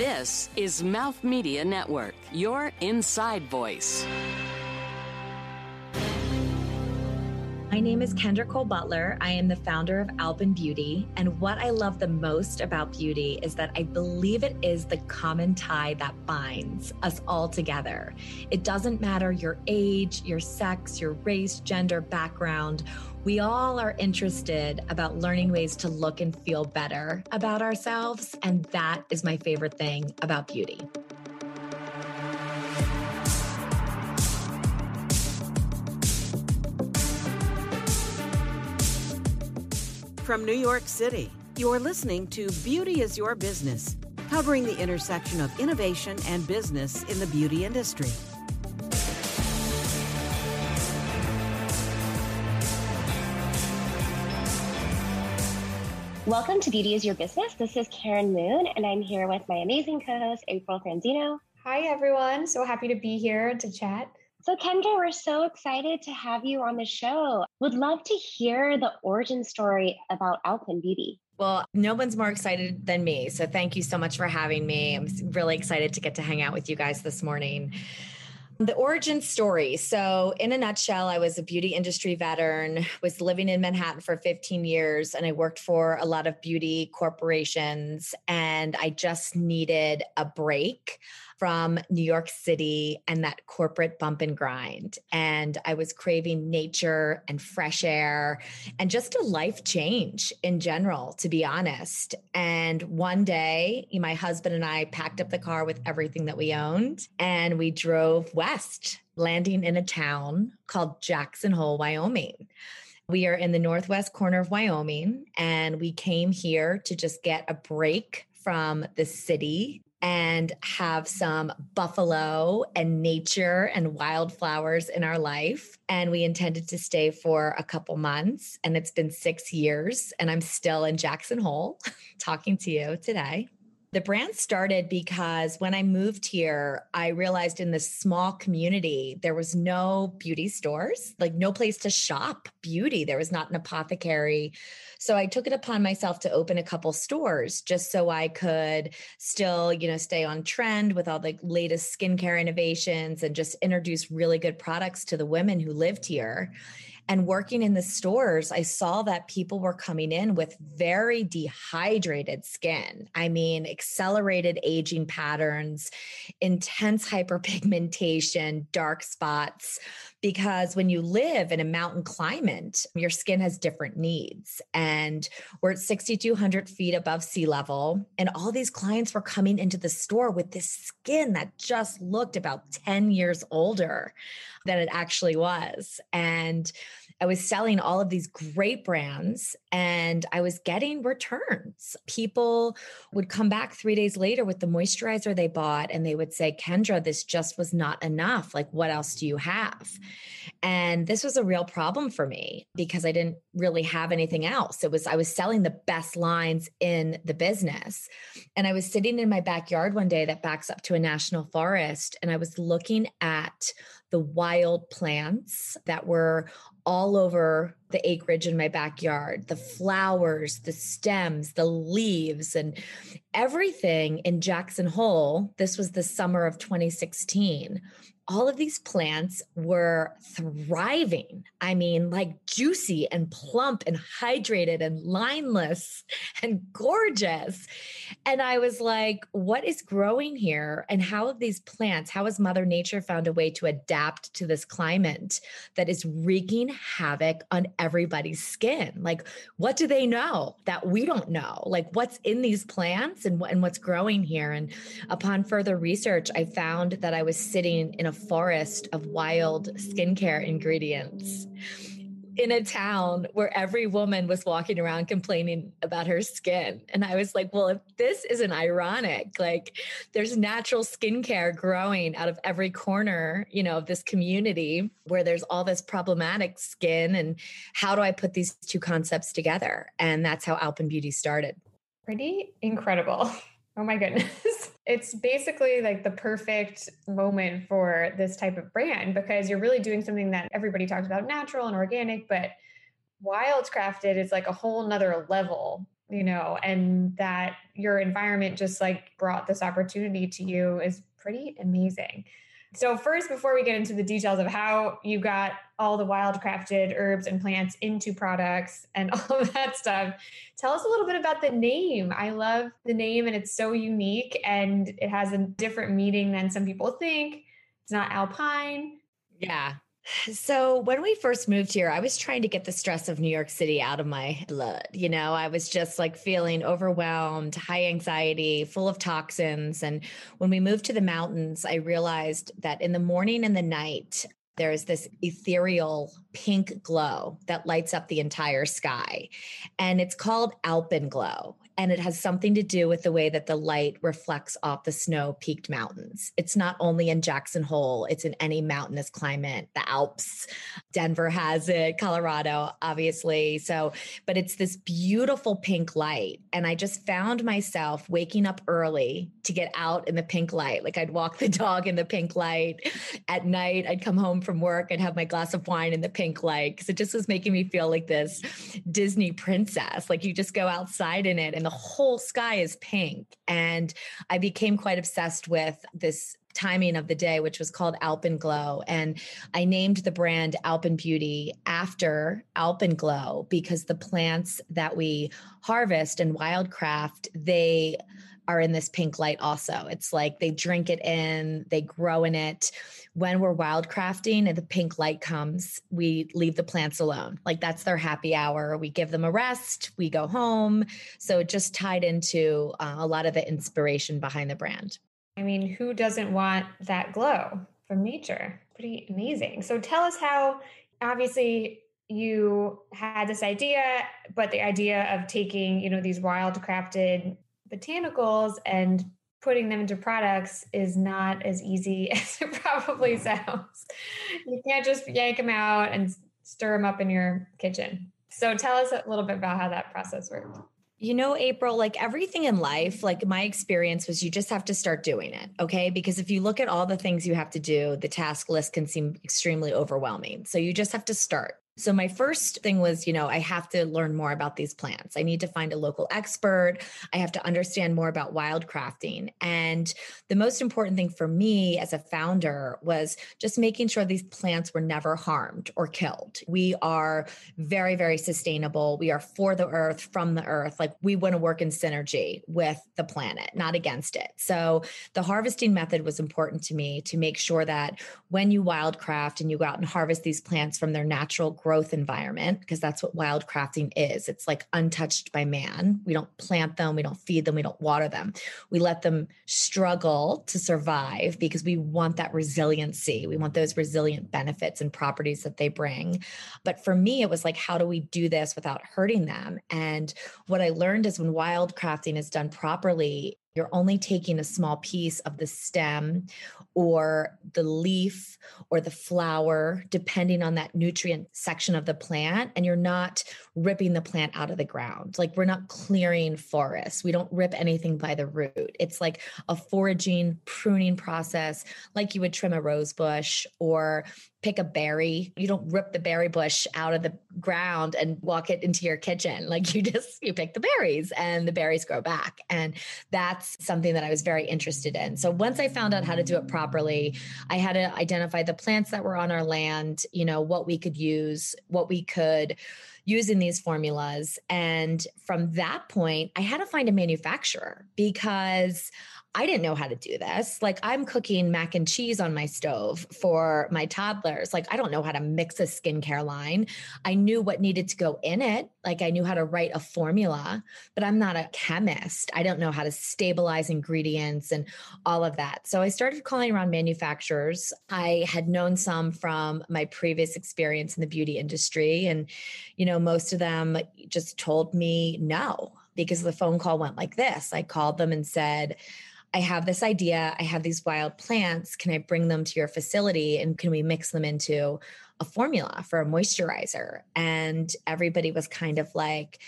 This is Mouth Media Network, your inside voice. My name is Kendra Kolb Butler. I am the founder of Alpyn Beauty. And what I love the most about beauty is that I believe it is the common tie that binds us all together. It doesn't matter your age, your sex, your race, gender, background. We all are interested about learning ways to look and feel better about ourselves. And that is my favorite thing about beauty. From New York City, you're listening to Beauty is Your Business, covering the intersection of innovation and business in the beauty industry. Welcome to Beauty is Your Business. This is Karen Moon, and I'm here with my amazing co host, April Franzino. Hi, everyone. So happy to be here to chat. So, Kendra, we're so excited to have you on the show. Would love to hear the origin story about Alpyn Beauty. Well, no one's more excited than me. So, thank you so much for having me. I'm really excited to get to hang out with you guys this morning. The origin story. So, in a nutshell, I was a beauty industry veteran, was living in Manhattan for 15 years, and I worked for a lot of beauty corporations. And I just needed a break from New York City and that corporate bump and grind. And I was craving nature and fresh air and just a life change in general, to be honest. And one day, my husband and I packed up the car with everything that we owned and we drove west, landing in a town called Jackson Hole, Wyoming. We are in the northwest corner of Wyoming, and we came here to just get a break from the city and have some buffalo and nature and wildflowers in our life. And we intended to stay for a couple months. And it's been six years, and I'm still in Jackson Hole talking to you today. The brand started because when I moved here, I realized in this small community, there was no beauty stores, like no place to shop beauty. There was not an apothecary. So I took it upon myself to open a couple stores just so I could still, you know, stay on trend with all the latest skincare innovations and just introduce really good products to the women who lived here. And working in the stores, I saw that people were coming in with very dehydrated skin. I mean, accelerated aging patterns, intense hyperpigmentation, dark spots. Because when you live in a mountain climate, your skin has different needs. And we're at 6,200 feet above sea level. And all these clients were coming into the store with this skin that just looked about 10 years older than it actually was. And I was selling all of these great brands and I was getting returns. People would come back three days later with the moisturizer they bought and they would say, Kendra, this just was not enough. Like, what else do you have? And this was a real problem for me because I didn't really have anything else. It was, I was selling the best lines in the business. And I was sitting in my backyard one day that backs up to a national forest and I was looking at the wild plants that were all over the acreage in my backyard the flowers, the stems, the leaves, and everything in Jackson Hole. This was the summer of 2016 all of these plants were thriving. I mean, like juicy and plump and hydrated and lineless and gorgeous. And I was like, what is growing here? And how have these plants, how has Mother Nature found a way to adapt to this climate that is wreaking havoc on everybody's skin? Like, what do they know that we don't know? Like, what's in these plants and, and what's growing here? And upon further research, I found that I was sitting in a forest of wild skincare ingredients in a town where every woman was walking around complaining about her skin. And I was like, well, if this isn't ironic, like there's natural skincare growing out of every corner, you know, of this community where there's all this problematic skin. And how do I put these two concepts together? And that's how Alpyn Beauty started. Pretty incredible. Oh my goodness. It's basically like the perfect moment for this type of brand because you're really doing something that everybody talks about natural and organic, but wildcrafted is like a whole nother level you know, and that your environment just like brought this opportunity to you is pretty amazing. So, first, before we get into the details of how you got all the wildcrafted herbs and plants into products and all of that stuff, tell us a little bit about the name. I love the name and it's so unique and it has a different meaning than some people think. It's not alpine. Yeah. So, when we first moved here, I was trying to get the stress of New York City out of my blood. You know, I was just like feeling overwhelmed, high anxiety, full of toxins. And when we moved to the mountains, I realized that in the morning and the night, there is this ethereal pink glow that lights up the entire sky. And it's called alpenglow and it has something to do with the way that the light reflects off the snow peaked mountains. It's not only in Jackson Hole, it's in any mountainous climate, the Alps. Denver has it, Colorado, obviously. So, but it's this beautiful pink light. And I just found myself waking up early to get out in the pink light. Like I'd walk the dog in the pink light. At night, I'd come home from work, I'd have my glass of wine in the pink light because it just was making me feel like this Disney princess. Like you just go outside in it and the whole sky is pink. And I became quite obsessed with this timing of the day, which was called Alpenglow. And I named the brand Alpyn Beauty after Alpenglow because the plants that we harvest and wildcraft, they are in this pink light also. It's like they drink it in, they grow in it. When we're wildcrafting and the pink light comes, we leave the plants alone. Like that's their happy hour. We give them a rest, we go home. So it just tied into uh, a lot of the inspiration behind the brand. I mean, who doesn't want that glow from nature? Pretty amazing. So tell us how, obviously, you had this idea, but the idea of taking, you know, these wildcrafted botanicals and putting them into products is not as easy as it probably sounds. You can't just yank them out and stir them up in your kitchen. So tell us a little bit about how that process worked. You know, April, like everything in life, like my experience was you just have to start doing it. Okay. Because if you look at all the things you have to do, the task list can seem extremely overwhelming. So you just have to start. So my first thing was, you know, I have to learn more about these plants. I need to find a local expert. I have to understand more about wildcrafting. And the most important thing for me as a founder was just making sure these plants were never harmed or killed. We are very, very sustainable. We are for the earth, from the earth. Like we want to work in synergy with the planet, not against it. So the harvesting method was important to me to make sure that when you wildcraft and you go out and harvest these plants from their natural growth, growth environment because that's what wild crafting is. It's like untouched by man. We don't plant them, we don't feed them, we don't water them. We let them struggle to survive because we want that resiliency. We want those resilient benefits and properties that they bring. But for me, it was like, how do we do this without hurting them? And what I learned is when wild crafting is done properly, you're only taking a small piece of the stem or the leaf or the flower, depending on that nutrient section of the plant. And you're not ripping the plant out of the ground. Like we're not clearing forests. We don't rip anything by the root. It's like a foraging, pruning process, like you would trim a rose bush or pick a berry. You don't rip the berry bush out of the ground and walk it into your kitchen. Like you just you pick the berries and the berries grow back. And that's something that I was very interested in. So once I found out how to do it properly, I had to identify the plants that were on our land, you know, what we could use, what we could using these formulas. And from that point, I had to find a manufacturer because I didn't know how to do this. Like, I'm cooking mac and cheese on my stove for my toddlers. Like, I don't know how to mix a skincare line. I knew what needed to go in it. Like, I knew how to write a formula, but I'm not a chemist. I don't know how to stabilize ingredients and all of that. So, I started calling around manufacturers. I had known some from my previous experience in the beauty industry. And, you know, most of them just told me no because the phone call went like this. I called them and said, I have this idea. I have these wild plants. Can I bring them to your facility and can we mix them into a formula for a moisturizer? And everybody was kind of like,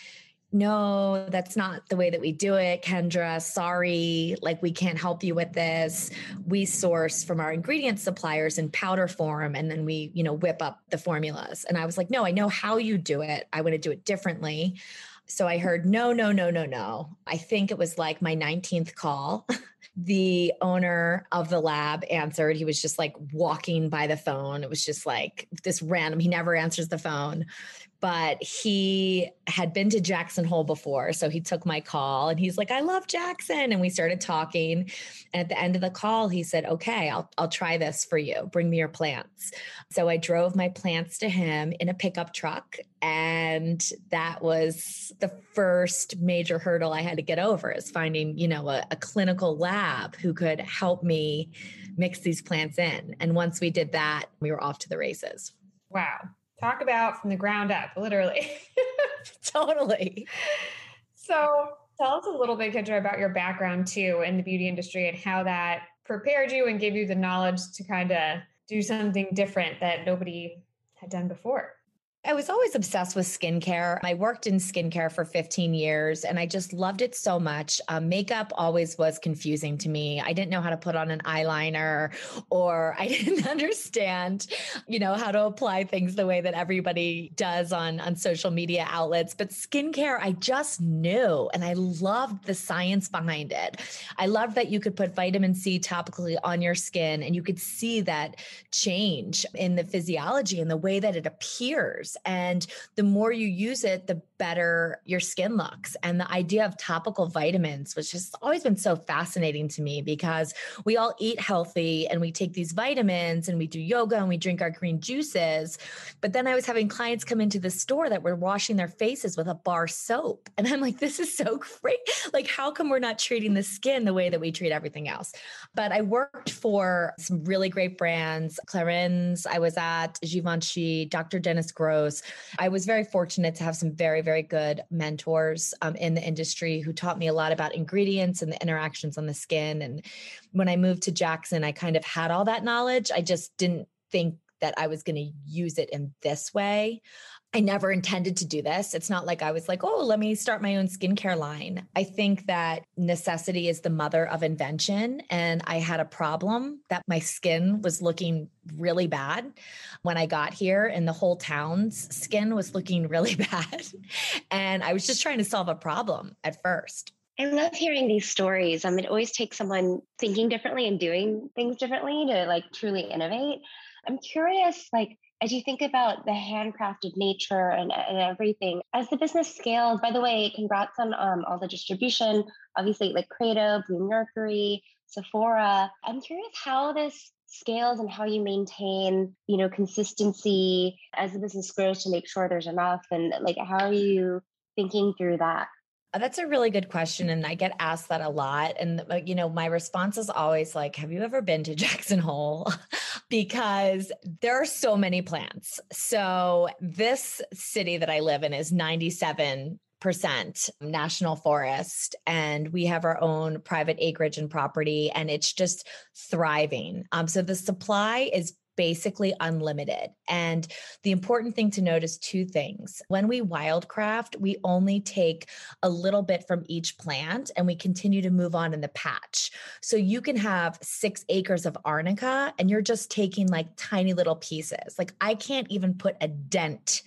no, that's not the way that we do it, Kendra. Sorry, like we can't help you with this. We source from our ingredient suppliers in powder form and then we, you know, whip up the formulas. And I was like, no, I know how you do it. I want to do it differently. So I heard, no, no, no, no, no. I think it was like my 19th call. the owner of the lab answered. He was just like walking by the phone. It was just like this random, he never answers the phone but he had been to Jackson Hole before. So he took my call and he's like, I love Jackson. And we started talking. And at the end of the call, he said, Okay, I'll, I'll try this for you. Bring me your plants. So I drove my plants to him in a pickup truck. And that was the first major hurdle I had to get over is finding, you know, a, a clinical lab who could help me mix these plants in. And once we did that, we were off to the races. Wow talk about from the ground up, literally. totally. So tell us a little bit, Kendra, about your background too in the beauty industry and how that prepared you and gave you the knowledge to kind of do something different that nobody had done before. I was always obsessed with skincare. I worked in skincare for 15 years and I just loved it so much. Um, makeup always was confusing to me. I didn't know how to put on an eyeliner or I didn't understand, you know, how to apply things the way that everybody does on, on social media outlets. But skincare, I just knew and I loved the science behind it. I loved that you could put vitamin C topically on your skin and you could see that change in the physiology and the way that it appears and the more you use it, the better your skin looks. And the idea of topical vitamins, which has always been so fascinating to me because we all eat healthy and we take these vitamins and we do yoga and we drink our green juices. But then I was having clients come into the store that were washing their faces with a bar soap. And I'm like, this is so great. Like, how come we're not treating the skin the way that we treat everything else? But I worked for some really great brands, Clarins. I was at Givenchy, Dr. Dennis Gross. I was very fortunate to have some very, very very good mentors um, in the industry who taught me a lot about ingredients and the interactions on the skin. And when I moved to Jackson, I kind of had all that knowledge. I just didn't think that I was going to use it in this way. I never intended to do this. It's not like I was like, oh, let me start my own skincare line. I think that necessity is the mother of invention. And I had a problem that my skin was looking really bad when I got here, and the whole town's skin was looking really bad. and I was just trying to solve a problem at first. I love hearing these stories. Um, it always takes someone thinking differently and doing things differently to like truly innovate. I'm curious, like, as you think about the handcrafted nature and, and everything, as the business scales, by the way, congrats on um, all the distribution, obviously like Credo, Bluemercury, Sephora. I'm curious how this scales and how you maintain, you know, consistency as the business grows to make sure there's enough and like how are you thinking through that? Uh, that's a really good question. And I get asked that a lot. And, uh, you know, my response is always like, Have you ever been to Jackson Hole? because there are so many plants. So, this city that I live in is 97 percent national forest and we have our own private acreage and property and it's just thriving um, so the supply is basically unlimited. And the important thing to note is two things. When we wildcraft, we only take a little bit from each plant and we continue to move on in the patch. So you can have six acres of arnica and you're just taking like tiny little pieces. Like I can't even put a dent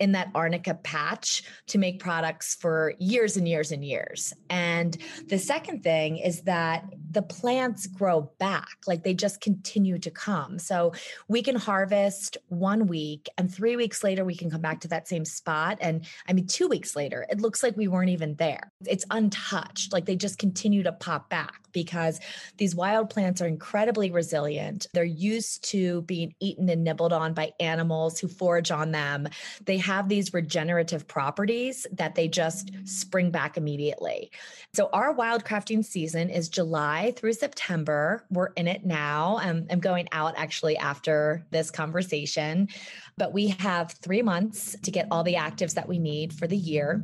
in that arnica patch to make products for years and years and years. And the second thing is that the plants grow back, like they just continue to come. So we can harvest one week and three weeks later we can come back to that same spot and i mean two weeks later it looks like we weren't even there it's untouched like they just continue to pop back because these wild plants are incredibly resilient they're used to being eaten and nibbled on by animals who forage on them they have these regenerative properties that they just spring back immediately so our wild crafting season is july through september we're in it now um, i'm going out actually after this conversation. But we have three months to get all the actives that we need for the year.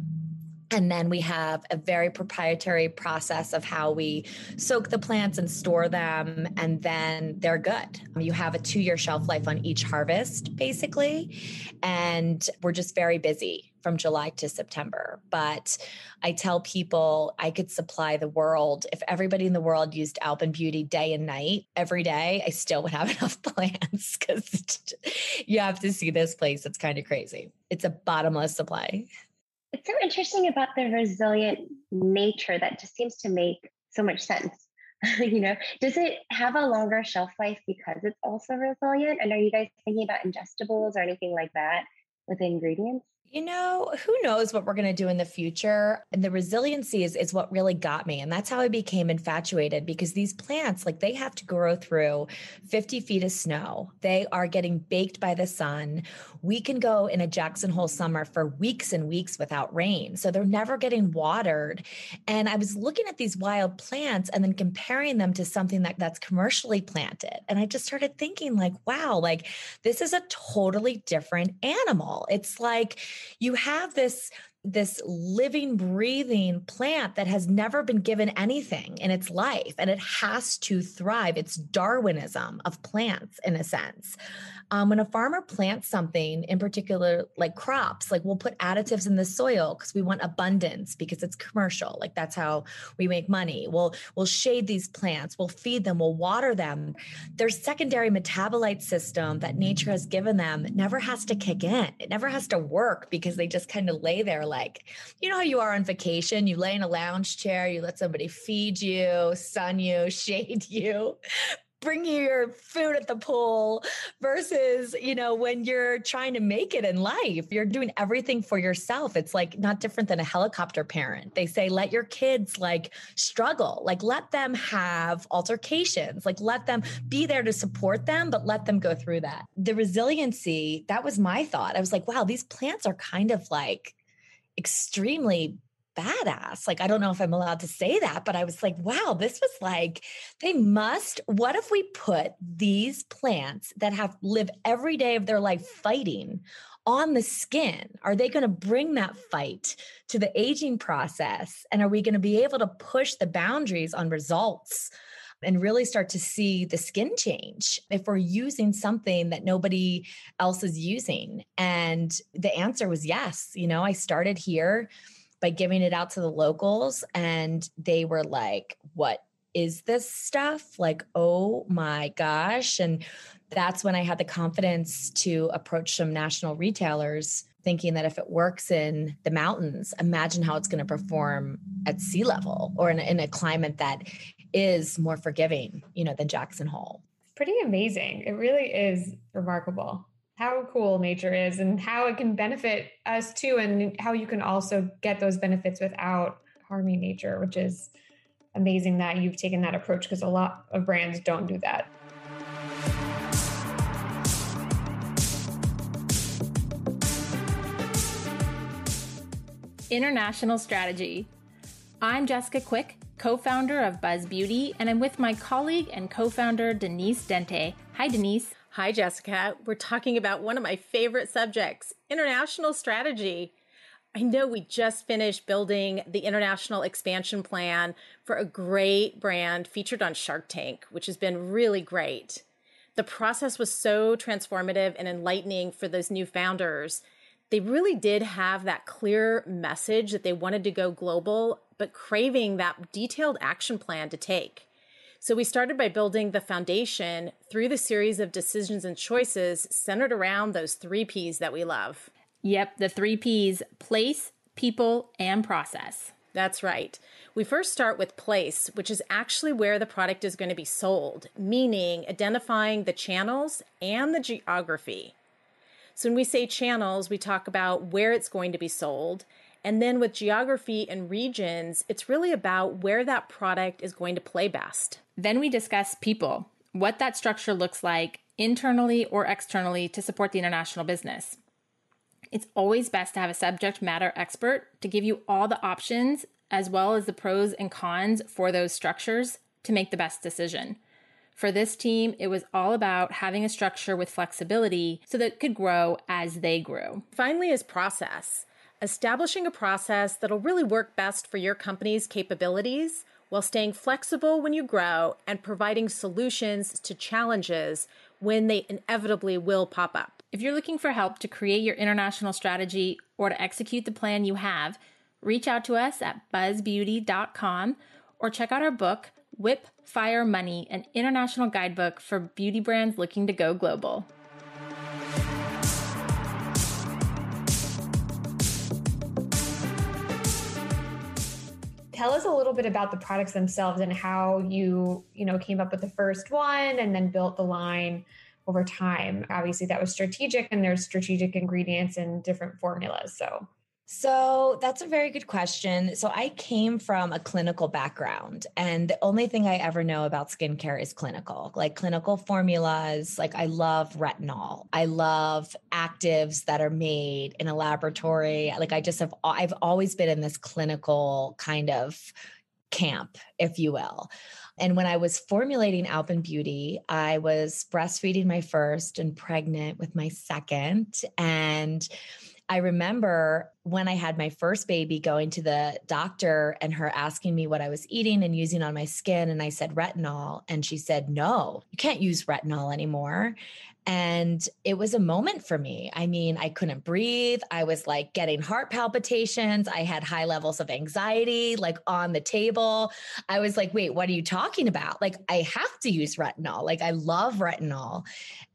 And then we have a very proprietary process of how we soak the plants and store them, and then they're good. You have a two year shelf life on each harvest, basically. And we're just very busy from July to September. But I tell people I could supply the world. If everybody in the world used Alpyn Beauty day and night every day, I still would have enough plants because you have to see this place. It's kind of crazy. It's a bottomless supply. It's so interesting about the resilient nature that just seems to make so much sense. you know, does it have a longer shelf life because it's also resilient? And are you guys thinking about ingestibles or anything like that with ingredients? You know, who knows what we're going to do in the future? And the resiliency is, is what really got me. And that's how I became infatuated because these plants, like they have to grow through 50 feet of snow. They are getting baked by the sun. We can go in a Jackson Hole summer for weeks and weeks without rain. So they're never getting watered. And I was looking at these wild plants and then comparing them to something that, that's commercially planted. And I just started thinking, like, wow, like this is a totally different animal. It's like, you have this this living breathing plant that has never been given anything in its life and it has to thrive. It's darwinism of plants in a sense. Um, when a farmer plants something in particular like crops like we'll put additives in the soil because we want abundance because it's commercial like that's how we make money. We'll we'll shade these plants we'll feed them we'll water them. Their secondary metabolite system that nature has given them never has to kick in. It never has to work because they just kind of lay there like you know how you are on vacation you lay in a lounge chair you let somebody feed you sun you shade you bring you your food at the pool versus, you know, when you're trying to make it in life, you're doing everything for yourself. It's like not different than a helicopter parent. They say, let your kids like struggle, like let them have altercations, like let them be there to support them, but let them go through that. The resiliency, that was my thought. I was like, wow, these plants are kind of like extremely badass. Like, I don't know if I'm allowed to say that, but I was like, wow, this was like, they must. What if we put these plants that have live every day of their life fighting on the skin? Are they going to bring that fight to the aging process? And are we going to be able to push the boundaries on results? And really start to see the skin change if we're using something that nobody else is using. And the answer was yes. You know, I started here by giving it out to the locals and they were like what is this stuff like oh my gosh and that's when i had the confidence to approach some national retailers thinking that if it works in the mountains imagine how it's going to perform at sea level or in a, in a climate that is more forgiving you know than jackson hole pretty amazing it really is remarkable how cool nature is and how it can benefit us too, and how you can also get those benefits without harming nature, which is amazing that you've taken that approach because a lot of brands don't do that. International Strategy. I'm Jessica Quick, co founder of Buzz Beauty, and I'm with my colleague and co founder Denise Dente. Hi, Denise. Hi, Jessica. We're talking about one of my favorite subjects international strategy. I know we just finished building the international expansion plan for a great brand featured on Shark Tank, which has been really great. The process was so transformative and enlightening for those new founders. They really did have that clear message that they wanted to go global, but craving that detailed action plan to take. So we started by building the foundation through the series of decisions and choices centered around those three P's that we love. Yep, the three P's place, people, and process. That's right. We first start with place, which is actually where the product is going to be sold, meaning identifying the channels and the geography. So when we say channels, we talk about where it's going to be sold. And then with geography and regions, it's really about where that product is going to play best. Then we discuss people, what that structure looks like internally or externally to support the international business. It's always best to have a subject matter expert to give you all the options as well as the pros and cons for those structures to make the best decision. For this team, it was all about having a structure with flexibility so that it could grow as they grew. Finally, is process. Establishing a process that'll really work best for your company's capabilities while staying flexible when you grow and providing solutions to challenges when they inevitably will pop up. If you're looking for help to create your international strategy or to execute the plan you have, reach out to us at buzzbeauty.com or check out our book, Whip Fire Money, an international guidebook for beauty brands looking to go global. Tell us a little bit about the products themselves and how you you know came up with the first one and then built the line over time. Obviously that was strategic and there's strategic ingredients and different formulas. So so that's a very good question. So I came from a clinical background, and the only thing I ever know about skincare is clinical, like clinical formulas. Like I love retinol. I love actives that are made in a laboratory. Like I just have, I've always been in this clinical kind of camp, if you will. And when I was formulating Alpyn Beauty, I was breastfeeding my first and pregnant with my second. And I remember when I had my first baby going to the doctor and her asking me what I was eating and using on my skin. And I said retinol. And she said, no, you can't use retinol anymore. And it was a moment for me. I mean, I couldn't breathe. I was like getting heart palpitations. I had high levels of anxiety, like on the table. I was like, wait, what are you talking about? Like, I have to use retinol. Like, I love retinol.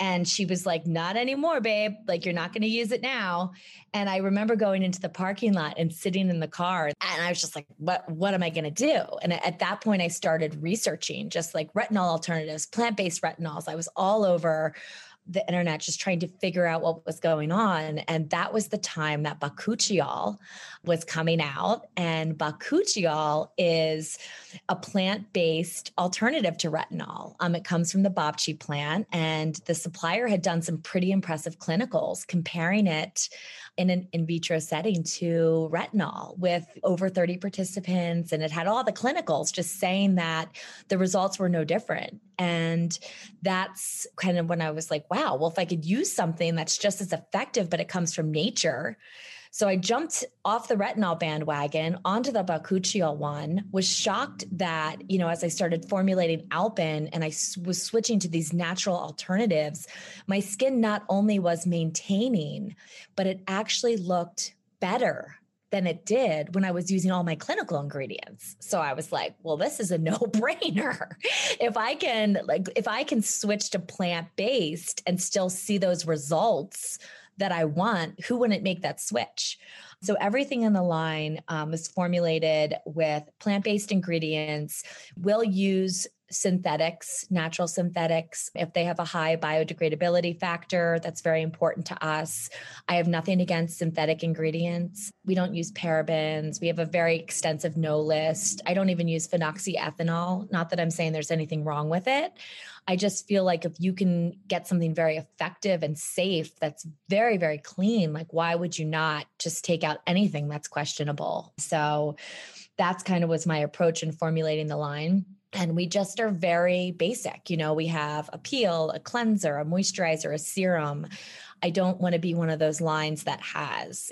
And she was like, not anymore, babe. Like, you're not going to use it now. And I remember going into the parking lot and sitting in the car. And I was just like, what, what am I going to do? And at that point, I started researching just like retinol alternatives, plant based retinols. I was all over the internet just trying to figure out what was going on. And that was the time that bakuchiol was coming out. And bakuchiol is a plant based alternative to retinol. Um, it comes from the babchi plant, and the supplier had done some pretty impressive clinicals comparing it in an in vitro setting to retinol with over 30 participants. And it had all the clinicals just saying that the results were no different. And that's kind of when I was like, wow, well, if I could use something that's just as effective, but it comes from nature so I jumped off the retinol bandwagon onto the bakuchiol one, was shocked that, you know, as I started formulating Alpyn and I was switching to these natural alternatives, my skin not only was maintaining, but it actually looked better than it did when I was using all my clinical ingredients. So I was like, well, this is a no-brainer. if I can like if I can switch to plant-based and still see those results that I want, who wouldn't make that switch? So everything in the line um, is formulated with plant based ingredients. We'll use synthetics, natural synthetics, if they have a high biodegradability factor, that's very important to us. I have nothing against synthetic ingredients. We don't use parabens. We have a very extensive no list. I don't even use phenoxyethanol. Not that I'm saying there's anything wrong with it. I just feel like if you can get something very effective and safe that's very, very clean, like why would you not just take out anything that's questionable? So that's kind of was my approach in formulating the line. And we just are very basic. You know, we have a peel, a cleanser, a moisturizer, a serum. I don't want to be one of those lines that has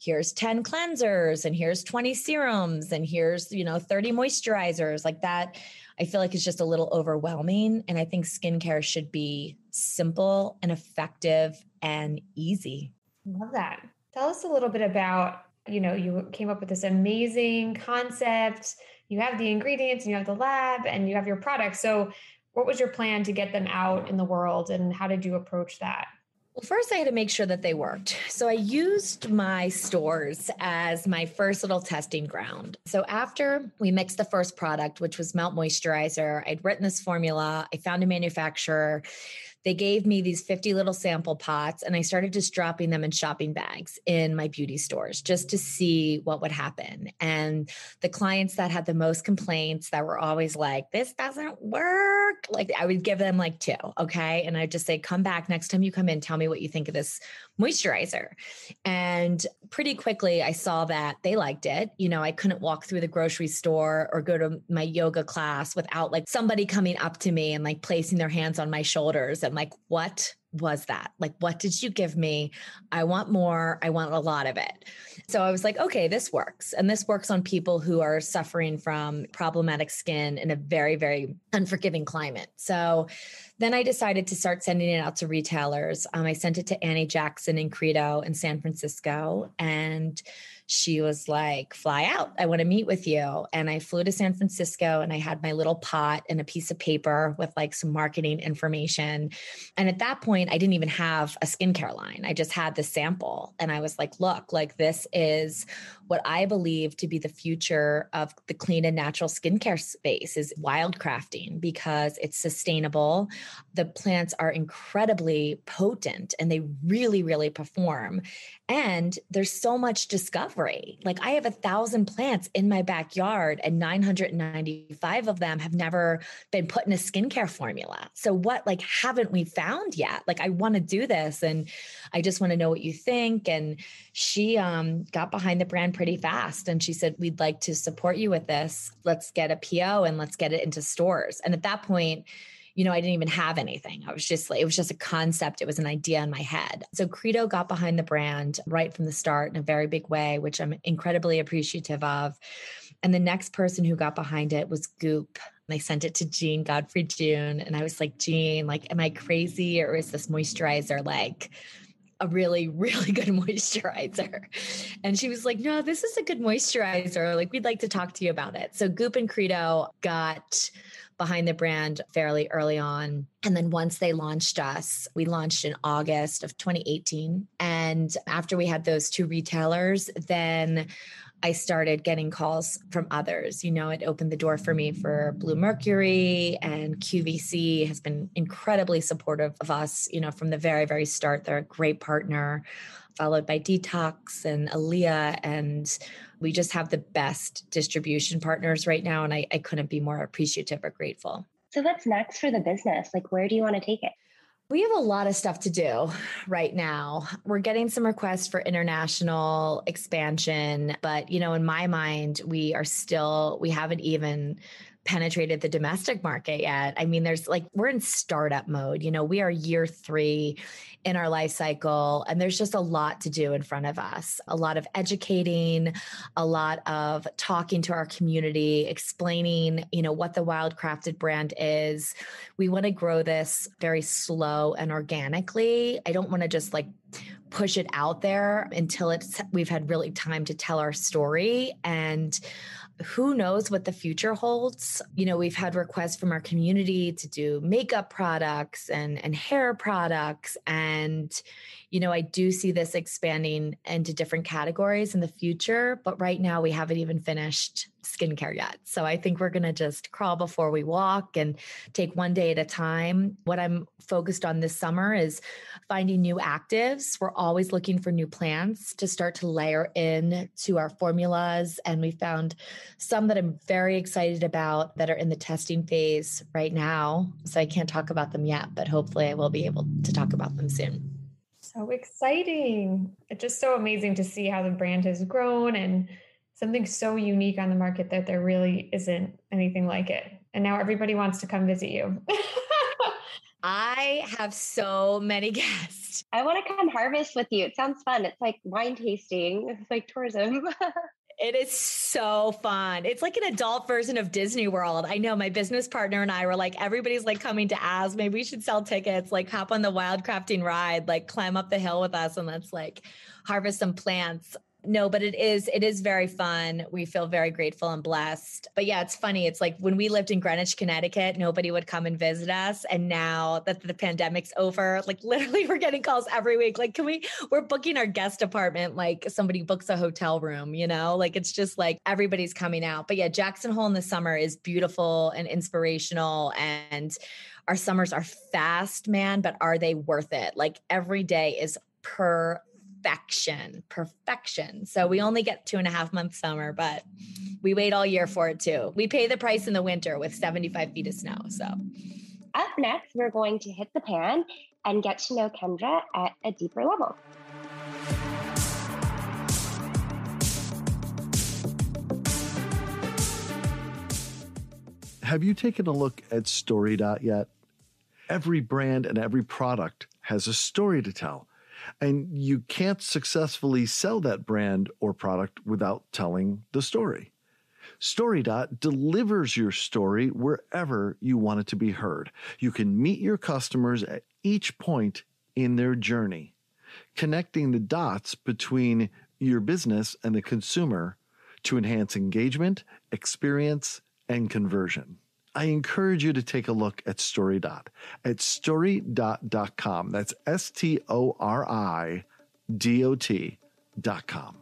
here's 10 cleansers and here's 20 serums and here's, you know, 30 moisturizers like that I feel like it's just a little overwhelming. And I think skincare should be simple and effective and easy. Love that. Tell us a little bit about, you know, you came up with this amazing concept. You have the ingredients and you have the lab and you have your products. So, what was your plan to get them out in the world and how did you approach that? Well, first, I had to make sure that they worked. So I used my stores as my first little testing ground. So after we mixed the first product, which was Melt Moisturizer, I'd written this formula, I found a manufacturer they gave me these 50 little sample pots and I started just dropping them in shopping bags in my beauty stores just to see what would happen. And the clients that had the most complaints that were always like, this doesn't work, like I would give them like two. Okay. And I'd just say, come back next time you come in, tell me what you think of this moisturizer. And pretty quickly, I saw that they liked it. You know, I couldn't walk through the grocery store or go to my yoga class without like somebody coming up to me and like placing their hands on my shoulders and like, what was that? Like, what did you give me? I want more. I want a lot of it. So I was like, okay, this works. And this works on people who are suffering from problematic skin in a very, very unforgiving climate. So then I decided to start sending it out to retailers. Um, I sent it to Annie Jackson in Credo in San Francisco. And she was like, fly out. I want to meet with you. And I flew to San Francisco and I had my little pot and a piece of paper with like some marketing information. And at that point, I didn't even have a skincare line. I just had the sample. And I was like, look, like this is what I believe to be the future of the clean and natural skincare space is wildcrafting because it's sustainable. The plants are incredibly potent and they really, really perform. And there's so much discovery. Like I have a thousand plants in my backyard, and 995 of them have never been put in a skincare formula. So, what like haven't we found yet? Like, I want to do this and I just want to know what you think. And she um, got behind the brand pretty fast and she said, We'd like to support you with this. Let's get a PO and let's get it into stores. And at that point, you know, I didn't even have anything. I was just like, it was just a concept. It was an idea in my head. So Credo got behind the brand right from the start in a very big way, which I'm incredibly appreciative of. And the next person who got behind it was Goop. And I sent it to Jean Godfrey June. And I was like, Jean, like, am I crazy or is this moisturizer like a really, really good moisturizer. And she was like, No, this is a good moisturizer. Like, we'd like to talk to you about it. So, Goop and Credo got behind the brand fairly early on. And then once they launched us, we launched in August of 2018. And after we had those two retailers, then I started getting calls from others. You know, it opened the door for me for Bluemercury and QVC has been incredibly supportive of us, you know, from the very, very start. They're a great partner, followed by Detox and Aaliyah. And we just have the best distribution partners right now. And I, I couldn't be more appreciative or grateful. So, what's next for the business? Like, where do you want to take it? We have a lot of stuff to do right now. We're getting some requests for international expansion, but you know, in my mind, we are still we haven't even penetrated the domestic market yet. I mean, there's like, we're in startup mode. You know, we are year three in our life cycle, and there's just a lot to do in front of us a lot of educating, a lot of talking to our community, explaining, you know, what the Wildcrafted brand is. We want to grow this very slow and organically. I don't want to just like push it out there until it's we've had really time to tell our story and who knows what the future holds. You know we've had requests from our community to do makeup products and and hair products and you know i do see this expanding into different categories in the future but right now we haven't even finished skincare yet so i think we're going to just crawl before we walk and take one day at a time what i'm focused on this summer is finding new actives we're always looking for new plants to start to layer in to our formulas and we found some that I'm very excited about that are in the testing phase right now. So I can't talk about them yet, but hopefully I will be able to talk about them soon. So exciting. It's just so amazing to see how the brand has grown and something so unique on the market that there really isn't anything like it. And now everybody wants to come visit you. I have so many guests. I want to come harvest with you. It sounds fun. It's like wine tasting, it's like tourism. It is so fun. It's like an adult version of Disney World. I know my business partner and I were like, everybody's like coming to Az. Maybe we should sell tickets, like hop on the wild crafting ride, like climb up the hill with us and let's like harvest some plants no but it is it is very fun. We feel very grateful and blessed. But yeah it's funny. It's like when we lived in greenwich connecticut nobody would come and visit us. And now that the pandemic's over like literally we're getting calls every week. Like can we we're booking our guest apartment like somebody books a hotel room you know? Like it's just like everybody's coming out. But yeah jackson hole in the summer is beautiful and inspirational. And our summers are fast man but are they worth it? Like every day is per perfection, perfection. So we mm-hmm. only get two and a half months summer, but we wait all year for it too. We pay the price in the winter with 75 feet of snow. So up next, we're going to hit the pan and get to know Kendra at a deeper level. Have you taken a look at StoryDot yet? Every brand and every product has a story to tell and you can't successfully sell that brand or product without telling the story. StoryDot delivers your story wherever you want it to be heard. You can meet your customers at each point in their journey, connecting the dots between your business and the consumer to enhance engagement, experience, and conversion. I encourage you to take a look at StoryDot at storydot.com. That's S T O R I D O T.com.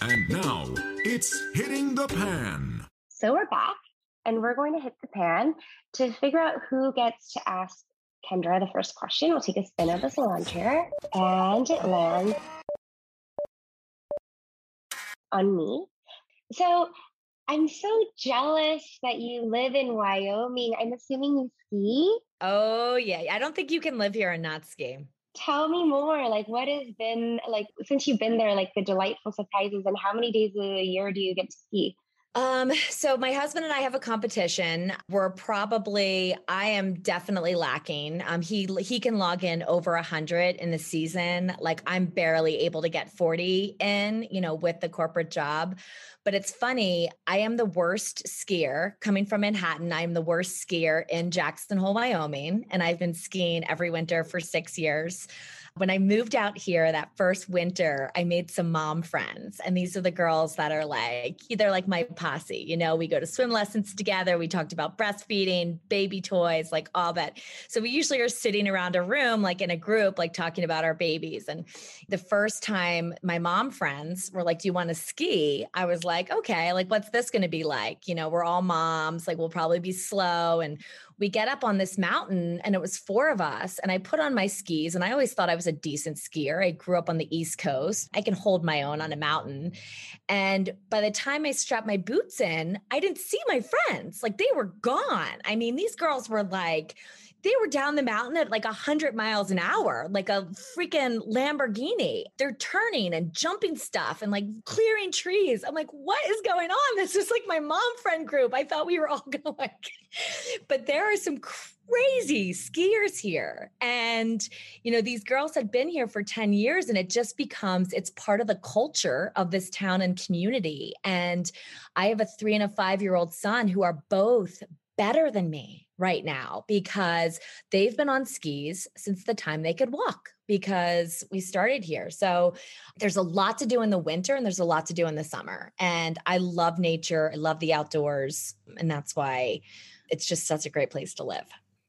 And now it's hitting the pan. So we're back and we're going to hit the pan to figure out who gets to ask Kendra the first question. We'll take a spin of the salon chair and it lands on me. So I'm so jealous that you live in Wyoming. I'm assuming you ski. Oh, yeah. I don't think you can live here and not ski. Tell me more. Like, what has been like since you've been there? Like the delightful surprises, and how many days a year do you get to ski? Um, so my husband and I have a competition. We're probably, I am definitely lacking. Um, he he can log in over a hundred in the season. Like I'm barely able to get 40 in, you know, with the corporate job. But it's funny, I am the worst skier coming from Manhattan. I'm the worst skier in Jackson Hole, Wyoming, and I've been skiing every winter for six years. When I moved out here that first winter, I made some mom friends. And these are the girls that are like, they're like my posse. You know, we go to swim lessons together. We talked about breastfeeding, baby toys, like all that. So we usually are sitting around a room, like in a group, like talking about our babies. And the first time my mom friends were like, Do you want to ski? I was like, Okay, like, what's this going to be like? You know, we're all moms, like, we'll probably be slow. And we get up on this mountain and it was four of us and i put on my skis and i always thought i was a decent skier. I grew up on the east coast. I can hold my own on a mountain. And by the time i strapped my boots in i didn't see my friends. Like they were gone. I mean these girls were like they were down the mountain at like 100 miles an hour, like a freaking Lamborghini. They're turning and jumping stuff and like clearing trees. I'm like, what is going on? This is like my mom friend group. I thought we were all going but there are some crazy skiers here. And, you know, these girls had been here for 10 years and it just becomes, it's part of the culture of this town and community. And I have a three and a five year old son who are both better than me right now because they've been on skis since the time they could walk because we started here. So there's a lot to do in the winter and there's a lot to do in the summer. And I love nature, I love the outdoors, and that's why it's just such a great place to live.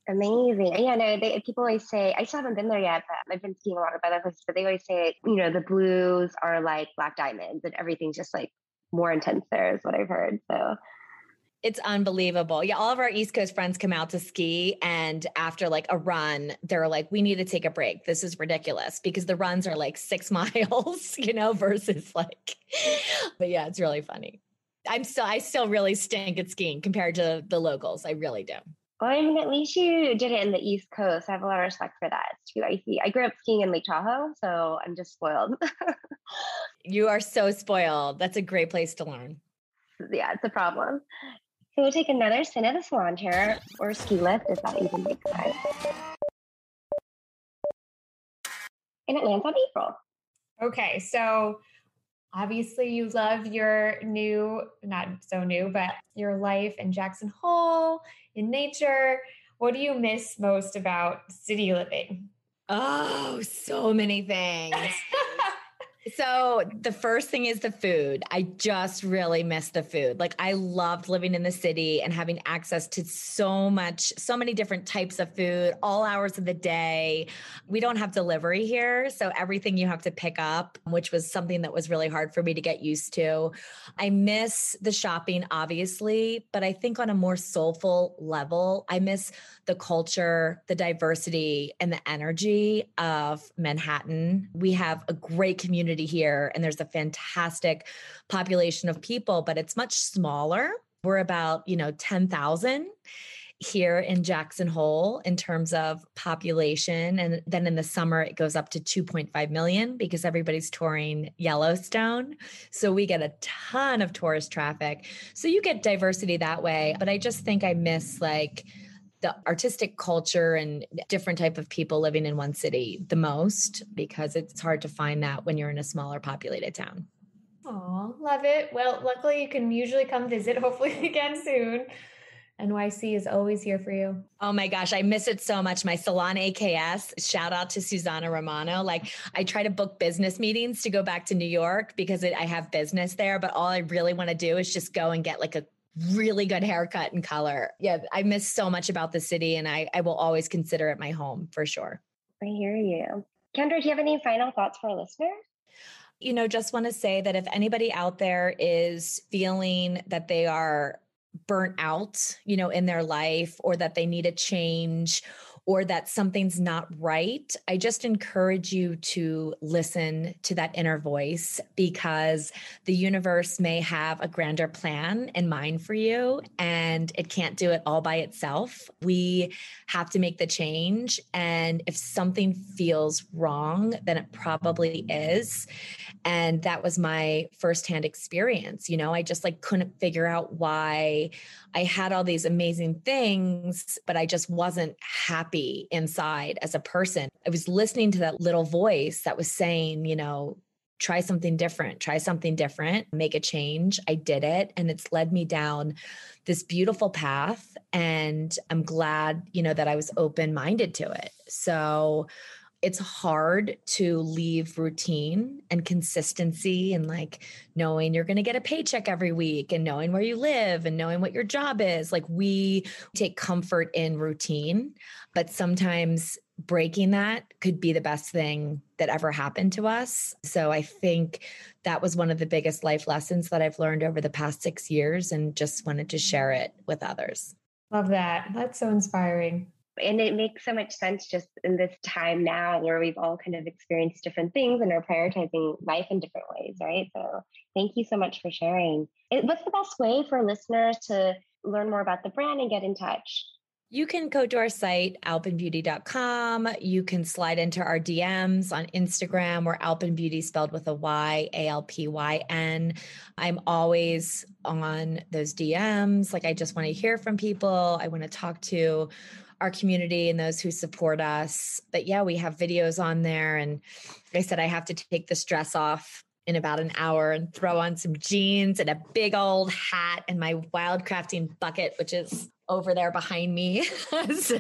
Amazing. Yeah, no, they, people always say, I still haven't been there yet, but I've been skiing a lot of other places, but they always say, you know, the blues are like black diamonds and everything's just like more intense there, is what I've heard. So it's unbelievable. Yeah, all of our East Coast friends come out to ski, and after like a run, they're like, "We need to take a break. This is ridiculous." Because the runs are like six miles, you know, versus like. But yeah, it's really funny. I'm still, I still really stink at skiing compared to the locals. I really do. Well, I mean, at least you did it in the East Coast. I have a lot of respect for that. It's too icy. I grew up skiing in Lake Tahoe, so I'm just spoiled. you are so spoiled. That's a great place to learn. Yeah, it's a problem. So we'll take another spin of the salon chair or ski lift if that even makes sense. And it lands on April. Okay, so obviously you love your new, not so new, but your life in Jackson Hole, in nature. What do you miss most about city living? Oh, so many things. So the first thing is the food. I just really miss the food. Like I loved living in the city and having access to so much, so many different types of food, all hours of the day. We don't have delivery here, so everything you have to pick up, which was something that was really hard for me to get used to. I miss the shopping obviously, but I think on a more soulful level, I miss the culture, the diversity and the energy of Manhattan. We have a great community community here and there's a fantastic population of people, but it's much smaller. We're about, you know, 10,000 here in Jackson Hole in terms of population. And then in the summer, it goes up to 2.5 million because everybody's touring Yellowstone. So we get a ton of tourist traffic. So you get diversity that way. But I just think I miss like, the artistic culture and different type of people living in one city the most because it's hard to find that when you're in a smaller populated town. Oh, love it. Well, luckily you can usually come visit, hopefully again soon. NYC is always here for you. Oh my gosh, I miss it so much. My salon AKS, shout out to Susanna Romano. Like, I try to book business meetings to go back to New York because it, I have business there, but all I really want to do is just go and get like a really good haircut and color. Yeah, I miss so much about the city and I, I will always consider it my home for sure. I hear you. Kendra, do you have any final thoughts for our listeners? you know, just want to say that if anybody out there is feeling that they are burnt out, you know, in their life or that they need a change or that something's not right, I just encourage you to listen to that inner voice because the universe may have a grander plan in mind for you and it can't do it all by itself. We have to make the change. And if something feels wrong, then it probably is. And that was my firsthand experience. You know, I just like couldn't figure out why I had all these amazing things, but I just wasn't happy inside as a person. I was listening to that little voice that was saying, you know, try something different, try something different, make a change. I did it and it's led me down this beautiful path and I'm glad, you know, that I was open-minded to it. So it's hard to leave routine and consistency and like knowing you're going to get a paycheck every week and knowing where you live and knowing what your job is. Like we take comfort in routine, but sometimes breaking that could be the best thing that ever happened to us. So I think that was one of the biggest life lessons that I've learned over the past six years and just wanted to share it with others. Love that. That's so inspiring and it makes so much sense just in this time now where we've all kind of experienced different things and are prioritizing life in different ways right so thank you so much for sharing what's the best way for listeners to learn more about the brand and get in touch you can go to our site, alpynbeauty.com. You can slide into our DMs on Instagram. We're Alpyn spelled with a Y, A L P Y N. I'm always on those DMs. Like, I just want to hear from people. I want to talk to our community and those who support us. But yeah, we have videos on there. And I said, I have to take the dress off in about an hour and throw on some jeans and a big old hat and my wild crafting bucket, which is over there behind me. so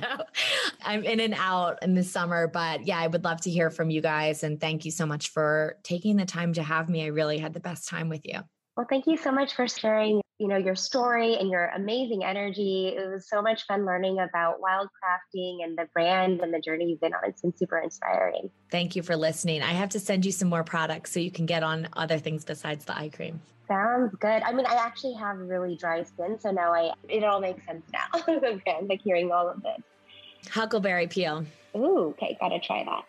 I'm in and out in the summer. But yeah, I would love to hear from you guys. And thank you so much for taking the time to have me. I really had the best time with you. Well, thank you so much for sharing, you know, your story and your amazing energy. It was so much fun learning about wild crafting and the brand and the journey you've been on. It's been super inspiring. Thank you for listening. I have to send you some more products so you can get on other things besides the eye cream. Sounds good. I mean, I actually have really dry skin, so now I it all makes sense now. okay, like hearing all of this. Huckleberry peel. Ooh, okay, gotta try that.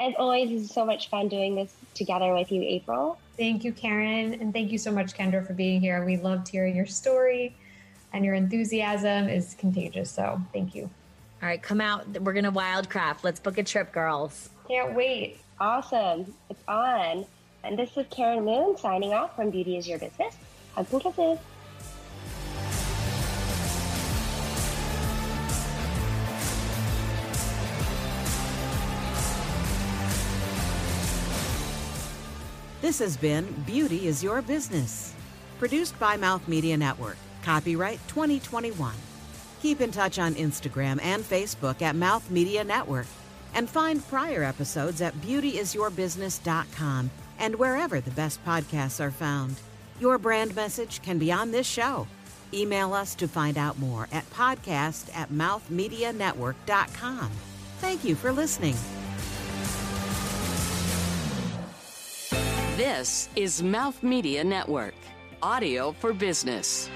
As always, it's so much fun doing this together with you, April. Thank you, Karen. And thank you so much, Kendra, for being here. We loved hearing your story, and your enthusiasm is contagious. So thank you. All right, come out. We're going to wildcraft. Let's book a trip, girls. Can't wait. Awesome. It's on. And this is Karen Moon signing off from Beauty is Your Business. Hugs and kisses. This has been Beauty is Your Business. Produced by Mouth Media Network. Copyright 2021. Keep in touch on Instagram and Facebook at Mouth Media Network. And find prior episodes at beautyisyourbusiness.com and wherever the best podcasts are found. Your brand message can be on this show. Email us to find out more at podcast at mouthmedianetwork.com. Thank you for listening. This is Mouth Media Network, audio for business.